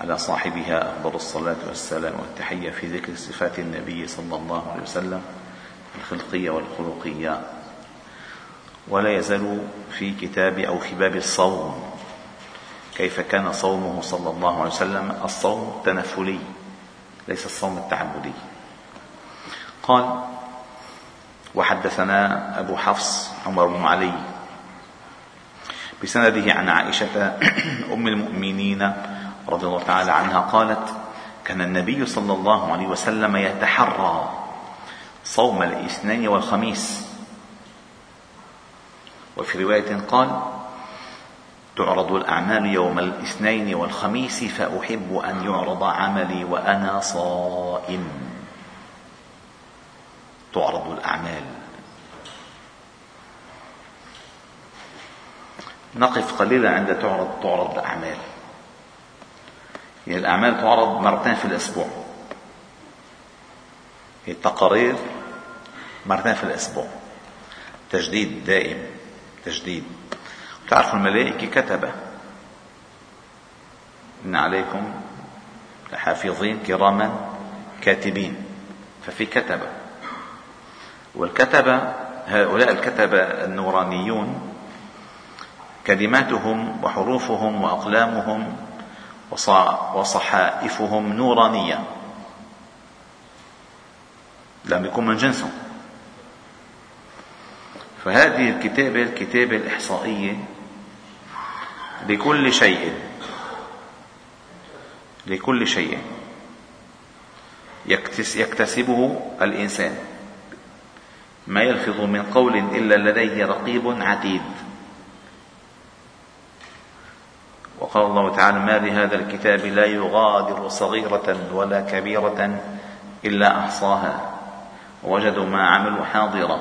على صاحبها أفضل الصلاة والسلام والتحية في ذكر صفات النبي صلى الله عليه وسلم الخلقية والخلقية. ولا يزال في كتاب أو في باب الصوم. كيف كان صومه صلى الله عليه وسلم؟ الصوم التنفلي ليس الصوم التعبدي. قال وحدثنا أبو حفص عمر بن علي بسنده عن عائشة أم المؤمنين رضي الله تعالى عنها قالت كان النبي صلى الله عليه وسلم يتحرى صوم الاثنين والخميس. وفي رواية قال تعرض الأعمال يوم الاثنين والخميس فأحب أن يعرض عملي وأنا صائم. تعرض الأعمال. نقف قليلا عند تعرض تعرض الأعمال يعني الأعمال تعرض مرتين في الأسبوع. التقارير مرتين في الأسبوع. تجديد دائم تجديد. تعرفوا الملائكة كتبة إن عليكم لحافظين كراما كاتبين. ففي كتبة والكتبة هؤلاء الكتبة النورانيون كلماتهم وحروفهم وأقلامهم وصحائفهم نورانية. لم يكن من جنسهم فهذه الكتابة الكتابة الإحصائية لكل شيء. لكل شيء. يكتسبه الإنسان. ما يلفظ من قول إلا لديه رقيب عتيد. وقال الله تعالى ما لهذا الكتاب لا يغادر صغيرة ولا كبيرة إلا أحصاها. ووجدوا ما عملوا حاضرا.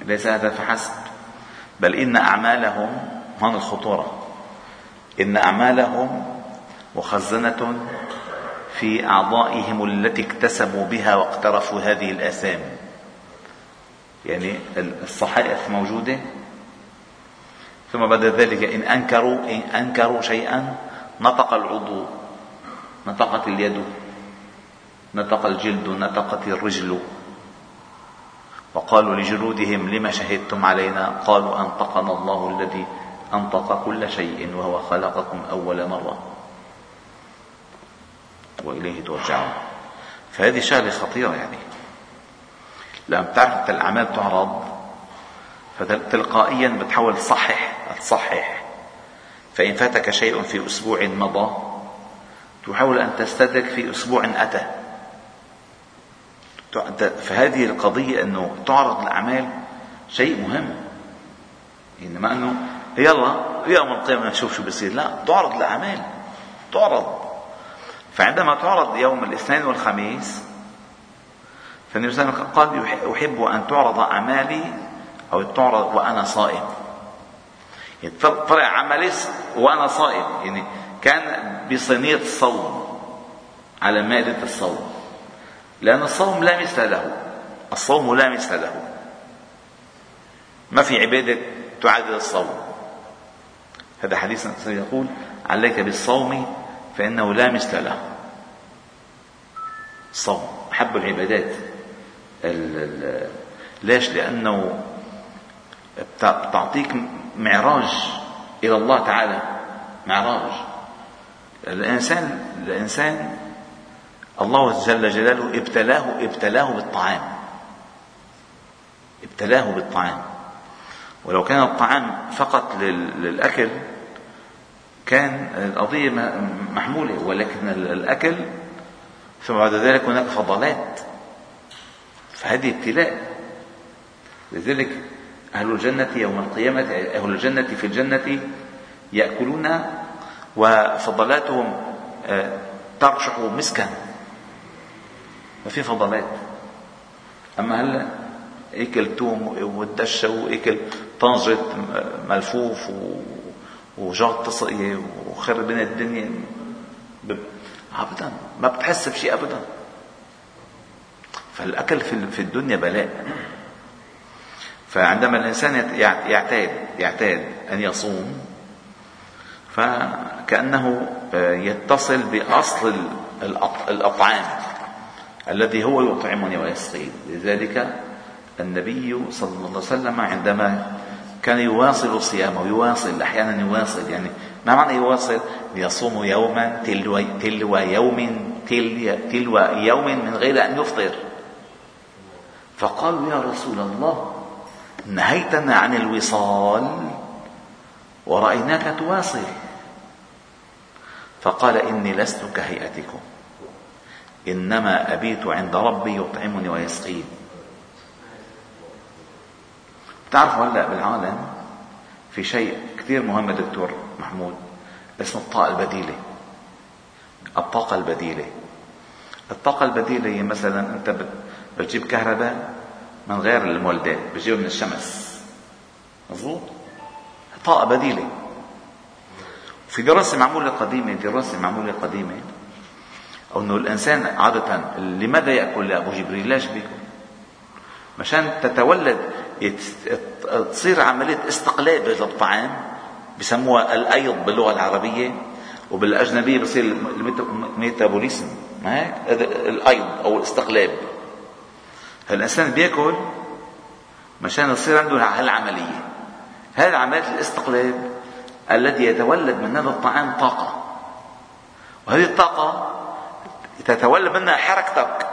ليس هذا فحسب. بل إن أعمالهم هون الخطورة. إن أعمالهم مخزنة في أعضائهم التي اكتسبوا بها واقترفوا هذه الآثام. يعني الصحائف موجودة ثم بعد ذلك إن أنكروا إن أنكروا شيئا نطق العضو نطقت اليد نطق الجلد نطقت الرجل. وقالوا لجلودهم لما شهدتم علينا؟ قالوا أنطقنا الله الذي أنطق كل شيء وهو خلقكم أول مرة. وإليه ترجعون. فهذه شغلة خطيرة يعني. لما تعرف الأعمال تعرض فتلقائيا بتحاول تصحح تصحح فإن فاتك شيء في أسبوع مضى تحاول أن تستدرك في أسبوع أتى. فهذه القضية أنه تعرض الأعمال شيء مهم. إنما أنه يلا يوم القيامة نشوف شو بصير لا تعرض الأعمال تعرض. فعندما تعرض يوم الاثنين والخميس فالنبي صلى الله عليه وسلم قال أحب أن تعرض أعمالي أو تعرض وأنا صائم. يعني طلع عملي وأنا صائم. يعني كان بصينية الصوم على مائدة الصوم. لأن الصوم لا مثل له. الصوم لا مثل له. ما في عبادة تعادل الصوم. هذا حديث يقول عليك بالصوم فإنه لا مثل له. الصوم أحب العبادات ليش؟ لأنه تعطيك معراج إلى الله تعالى. معراج. الإنسان الإنسان الله جل جلاله ابتلاه ابتلاه بالطعام. ابتلاه بالطعام. ولو كان الطعام فقط للأكل كان القضية محمولة ولكن الأكل ثم بعد ذلك هناك فضلات. فهذه ابتلاء. لذلك أهل الجنة يوم القيامة أهل الجنة في الجنة يأكلون وفضلاتهم آه، ترشح مسكا. ما في فضلات. أما هلا أكل توم والدشة وأكل طنجة ملفوف وجاط تصقية وخرب الدنيا؟ ابدا. ما بتحس بشيء ابدا. فالأكل في الدنيا بلاء. فعندما الإنسان يعتاد يعتاد أن يصوم فكأنه آه، يتصل بأصل الأطعام الذي هو يطعمني ويسقي لذلك النبي صلى الله عليه وسلم عندما كان يواصل صيامه يواصل أحيانا يواصل يعني ما معنى يواصل؟ يصوم يوما تلو, تلو يوم تل تلو يوم من غير أن يفطر. فقالوا يا رسول الله نهيتنا عن الوصال ورأيناك تواصل. فقال إني لست كهيئتكم إنما أبيت عند ربي يطعمني ويسقين بتعرفوا هلأ بالعالم في شيء كثير مهم دكتور محمود؟ اسمه الطاقة البديلة. الطاقة البديلة. الطاقة البديلة هي مثلا أنت بتجيب كهرباء من غير المولدات بتجيبها من الشمس. مضبوط طاقة بديلة. في دراسة معمولة قديمة دراسة معمولة قديمة أو أنه الإنسان عادة لماذا يأكل يا أبو جبريل؟ ليش بيأكل مشان تتولد تصير عملية استقلاب للطعام بسموها الأيض باللغة العربية وبالأجنبية بصير الميتابوليزم ما هيك؟ الأيض أو الاستقلاب. الإنسان بياكل مشان يصير عنده هالعملية هذه عملية الاستقلاب الذي يتولد من هذا الطعام طاقة. وهذه الطاقة تتولد منها حركتك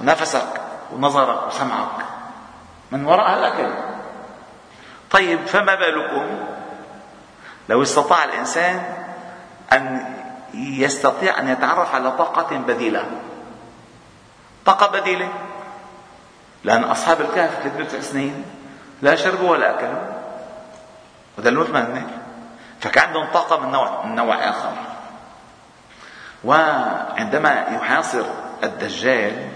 ونفسك ونظرك وسمعك. من وراء الأكل طيب فما بالكم؟ لو استطاع الإنسان أن يستطيع أن يتعرف على طاقة بديلة طاقة بديلة لأن أصحاب الكهف 300 سنين لا شربوا ولا أكلوا وذلوا ثمانية فكان عندهم طاقة من نوع من نوع آخر. وعندما يحاصر الدجال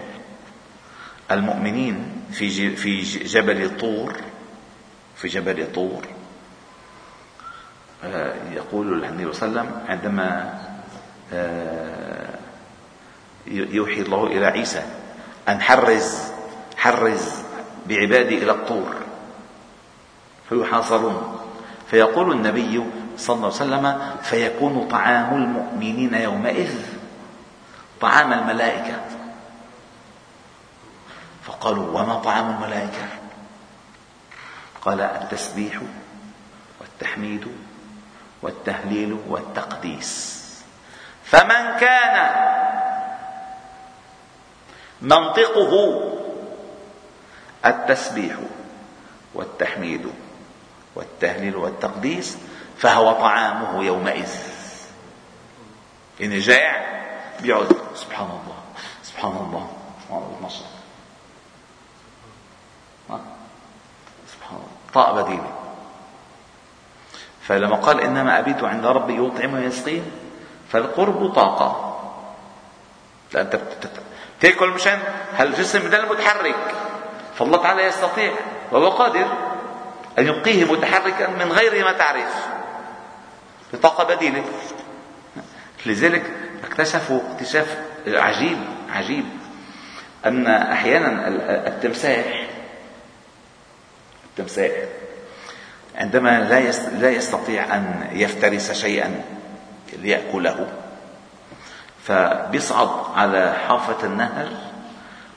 المؤمنين في في جبل طور في جبل طور آه، يقول النبي صلى الله عليه وسلم عندما آه، يوحي الله إلى عيسى أن حرز حرز بعبادي إلى الطور. فيحاصرون. فيقول النبي صلى الله عليه وسلم فيكون طعام المؤمنين يومئذ طعام الملائكة. فقالوا وما طعام الملائكة؟ قال التسبيح والتحميد والتهليل والتقديس. فمن كان منطقه التسبيح والتحميد والتهليل والتقديس فهو طعامه يومئذ. يعني جائع بيقعد سبحان الله سبحان الله سبحان الله سبحان الله طاء بديلة. فلما قال إنما أبيت عند ربي يطعم ويسقين فالقرب طاقة. لأنت تاكل مشان هالجسم بدل متحرك. فالله تعالى يستطيع وهو قادر أن يبقيه متحركا من غير ما تعرف بطاقة بديلة. لذلك اكتشفوا اكتشاف عجيب عجيب أن أحيانا التمساح التمساح عندما لا لا يستطيع أن يفترس شيئا ليأكله فبيصعد على حافة النهر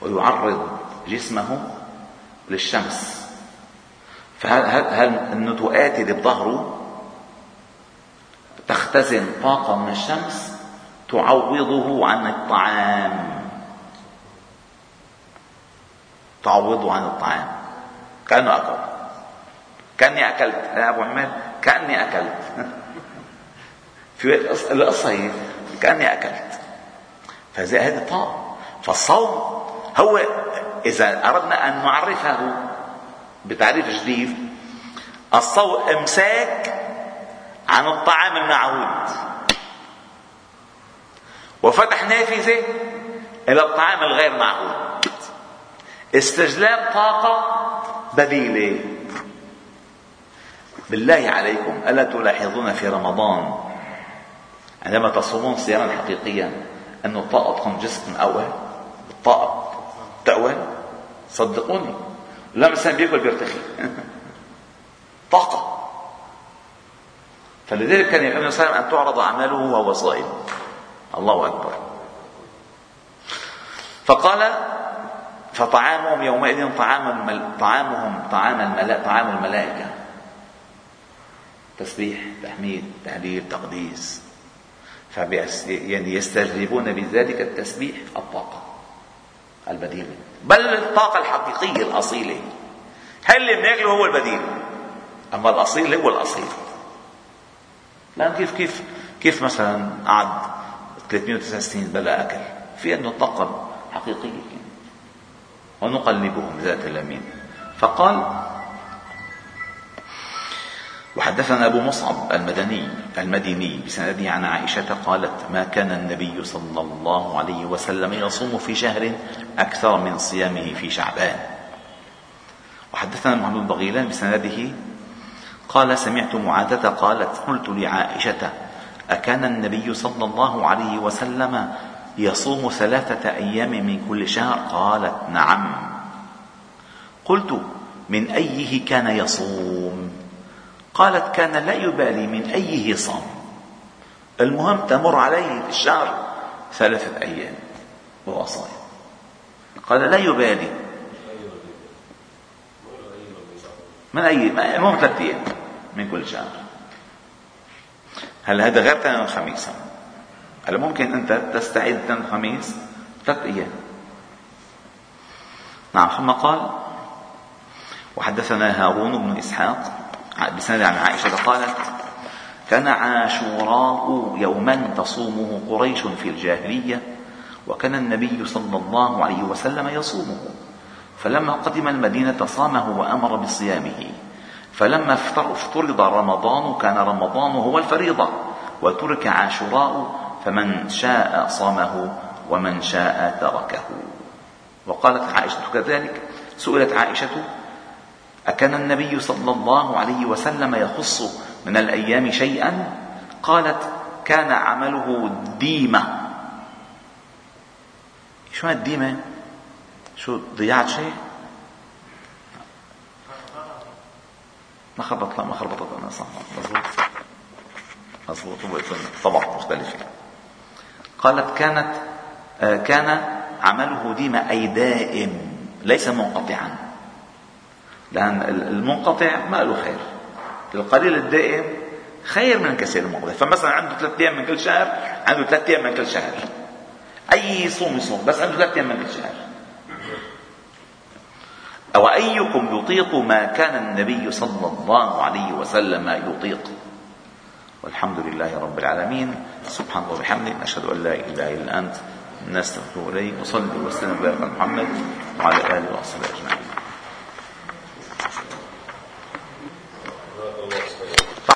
ويعرض جسمه للشمس. فالنتوءات اللي بظهره تختزن طاقة من الشمس تعوضه عن الطعام؟ تعوضه عن الطعام. كأنه أكل. كأني أكلت. يا أبو عماد كأني أكلت. في القصة هي كأني أكلت. فهذه هذه طاقة فالصوم هو إذا أردنا أن نعرفه بتعريف جديد الصوم إمساك عن الطعام المعهود. وفتح نافذة إلى الطعام الغير معقول استجلاب طاقة بديلة. بالله عليكم ألا تلاحظون في رمضان عندما تصومون صياما حقيقيا أن طاقتكم جسم أول الطاقة تأول؟ صدقوني. لا الإنسان بياكل بيرتخي. طاقة. فلذلك كان النبي صلى الله عليه وسلم أن تعرض أعماله وهو صائم. الله أكبر. فقال فطعامهم يومئذ طعام المل... طعامهم طعام الملا... طعام الملائكة. تسبيح تحميد تهليل تقديس. فبيس... يعني يستجلبون بذلك التسبيح الطاقة البديلة بل الطاقة الحقيقية الأصيلة. هل اللي بناكله هو البديل؟ أما الأصيل هو الأصيل. لأن كيف كيف كيف مثلا قعد 309 سنين بلا أكل؟ في عنده طاقة حقيقية. ونقلبهم ذات اليمين فقال وحدثنا أبو مصعب المدني المديني بسنده عن عائشة قالت ما كان النبي صلى الله عليه وسلم يصوم في شهر أكثر من صيامه في شعبان. وحدثنا محمد بغيلان بسنده قال سمعت معاذة قالت قلت لعائشة أكان النبي صلى الله عليه وسلم يصوم ثلاثة أيام من كل شهر؟ قالت نعم. قلت من أيه كان يصوم؟ قالت كان لا يبالي من أيه صام المهم تمر عليه في الشهر ثلاثة أيام وهو صائم قال لا يبالي. من أي؟ المهم ثلاثة أيام من كل شهر. هلا هذا غير اثنين الخميس؟ هلا ممكن أنت تستعيد اثنين الخميس؟ ثلاث أيام. نعم ثم قال وحدثنا هارون بن إسحاق بسند عن عائشة قالت كان عاشوراء يوما تصومه قريش في الجاهلية وكان النبي صلى الله عليه وسلم يصومه. فلما قدم المدينة صامه وأمر بصيامه. فلما افترض رمضان كان رمضان هو الفريضة. وترك عاشوراء فمن شاء صامه ومن شاء تركه. وقالت عائشة كذلك سئلت عائشة أكان النبي صلى الله عليه وسلم يخص من الأيام شيئا؟ قالت كان عمله ديمة. شو الديمة؟ شو ضيعت شيء؟ ما خربط لا ما خربطت أنا صح مضبوط مضبوط طبع مختلف. قالت كانت آه، كان عمله ديما أي دائم ليس منقطعا. لأن المنقطع ما له خير. القليل الدائم خير من الكثير المنقطع فمثلا عنده ثلاث أيام من كل شهر عنده ثلاث أيام من كل شهر. أي يصوم يصوم بس عنده ثلاث أيام من كل شهر. أو أيكم يطيق ما كان النبي صلى الله عليه وسلم يطيق؟ والحمد لله رب العالمين. سبحان الله وبحمده. نشهد أن لا إله إلا أنت. نستغفر إليك. وصلي وسلم على محمد وعلى آله وصحبه أجمعين.